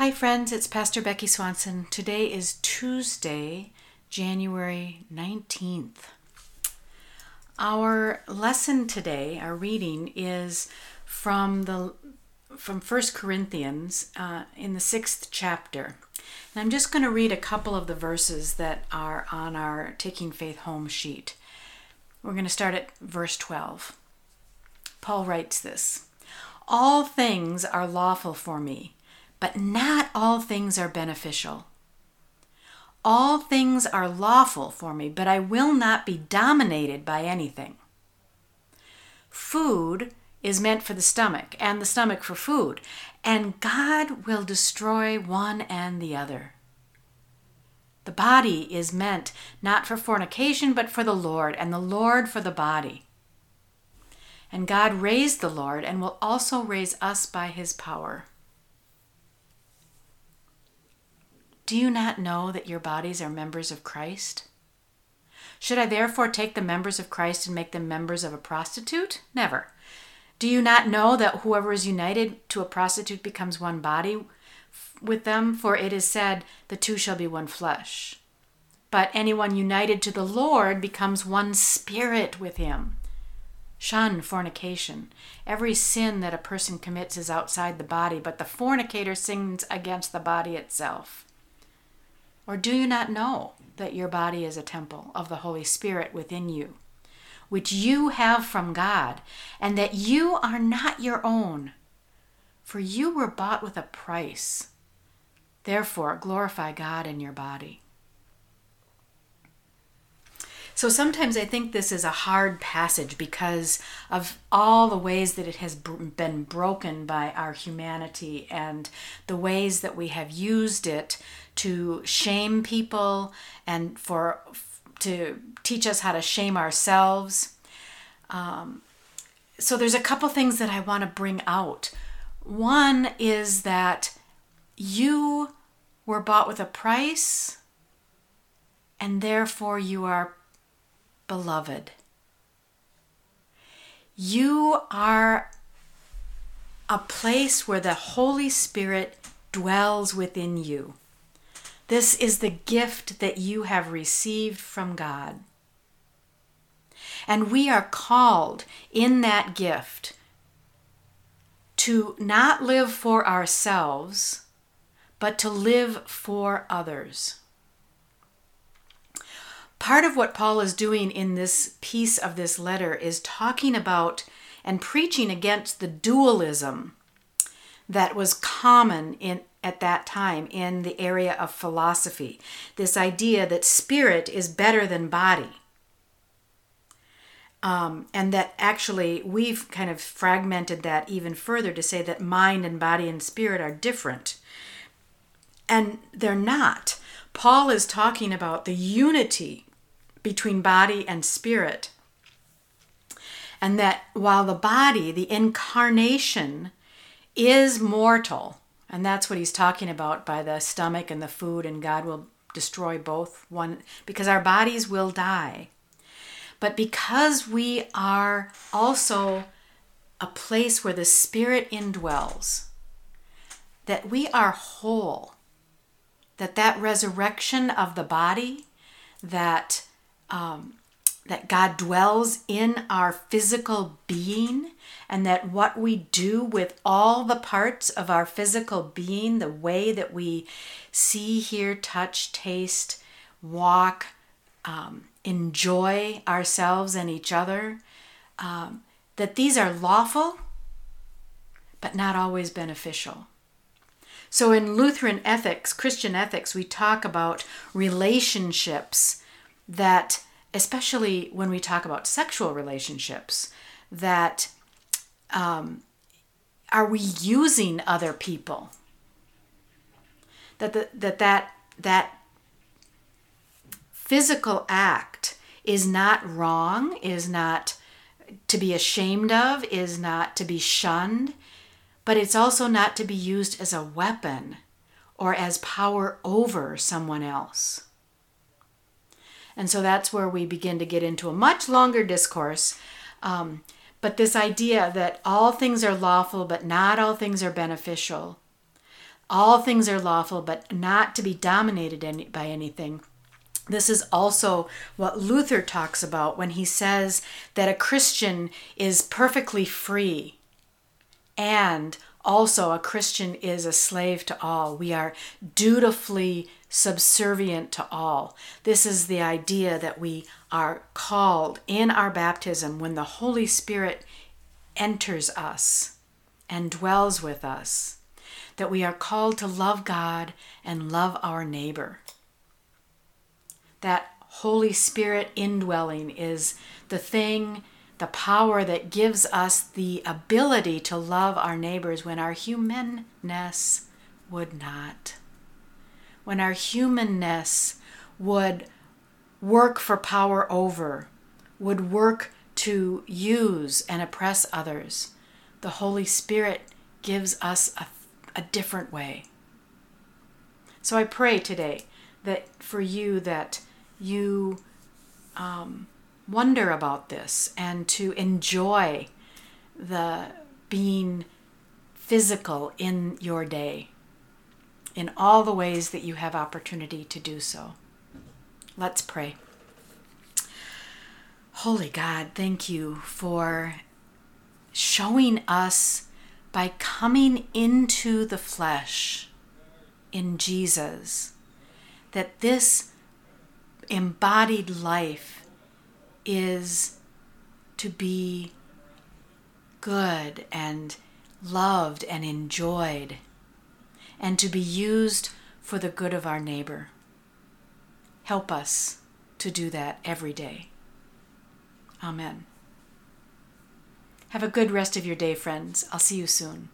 Hi, friends, it's Pastor Becky Swanson. Today is Tuesday, January 19th. Our lesson today, our reading, is from the from First Corinthians uh, in the sixth chapter. And I'm just going to read a couple of the verses that are on our Taking Faith Home sheet. We're going to start at verse 12. Paul writes this All things are lawful for me but not all things are beneficial. All things are lawful for me, but I will not be dominated by anything. Food is meant for the stomach, and the stomach for food, and God will destroy one and the other. The body is meant not for fornication, but for the Lord, and the Lord for the body. And God raised the Lord and will also raise us by his power. Do you not know that your bodies are members of Christ? Should I therefore take the members of Christ and make them members of a prostitute? Never. Do you not know that whoever is united to a prostitute becomes one body with them? For it is said, the two shall be one flesh. But anyone united to the Lord becomes one spirit with him. Shun fornication. Every sin that a person commits is outside the body, but the fornicator sins against the body itself. Or do you not know that your body is a temple of the Holy Spirit within you, which you have from God, and that you are not your own? For you were bought with a price. Therefore, glorify God in your body. So sometimes I think this is a hard passage because of all the ways that it has been broken by our humanity and the ways that we have used it to shame people and for to teach us how to shame ourselves. Um, so there's a couple things that I want to bring out. One is that you were bought with a price, and therefore you are beloved. You are a place where the Holy Spirit dwells within you. This is the gift that you have received from God. And we are called in that gift to not live for ourselves, but to live for others part of what Paul is doing in this piece of this letter is talking about and preaching against the dualism that was common in at that time in the area of philosophy. This idea that spirit is better than body. Um, and that actually we've kind of fragmented that even further to say that mind and body and spirit are different. And they're not. Paul is talking about the unity between body and spirit. And that while the body, the incarnation, is mortal, and that's what he's talking about by the stomach and the food, and God will destroy both one because our bodies will die. But because we are also a place where the Spirit indwells, that we are whole, that that resurrection of the body, that um, that God dwells in our physical being, and that what we do with all the parts of our physical being, the way that we see, hear, touch, taste, walk, um, enjoy ourselves and each other, um, that these are lawful, but not always beneficial. So in Lutheran ethics, Christian ethics, we talk about relationships that, especially when we talk about sexual relationships, that um, are we using other people? That the, that that that physical act is not wrong, is not to be ashamed of, is not to be shunned, but it's also not to be used as a weapon or as power over someone else. And so that's where we begin to get into a much longer discourse. Um, but this idea that all things are lawful, but not all things are beneficial. all things are lawful, but not to be dominated any, by anything. This is also what Luther talks about when he says that a Christian is perfectly free and also a Christian is a slave to all. We are dutifully subservient to all. This is the idea that we are called in our baptism when the Holy Spirit enters us and dwells with us, that we are called to love God and love our neighbor. That Holy Spirit indwelling is the thing, the power that gives us the ability to love our neighbors when our humanness would not. When our humanness would work for power over, would work to use and oppress others, the Holy Spirit gives us a, a different way. So I pray today that for you that you um, wonder about this and to enjoy the being physical in your day in all the ways that you have opportunity to do so. Let's pray. Holy God, thank you for showing us by coming into the flesh in Jesus that this embodied life is to be good and loved and enjoyed and to be used for the good of our neighbor. Help us to do that every day. Amen. Have a good rest of your day, friends. I'll see you soon.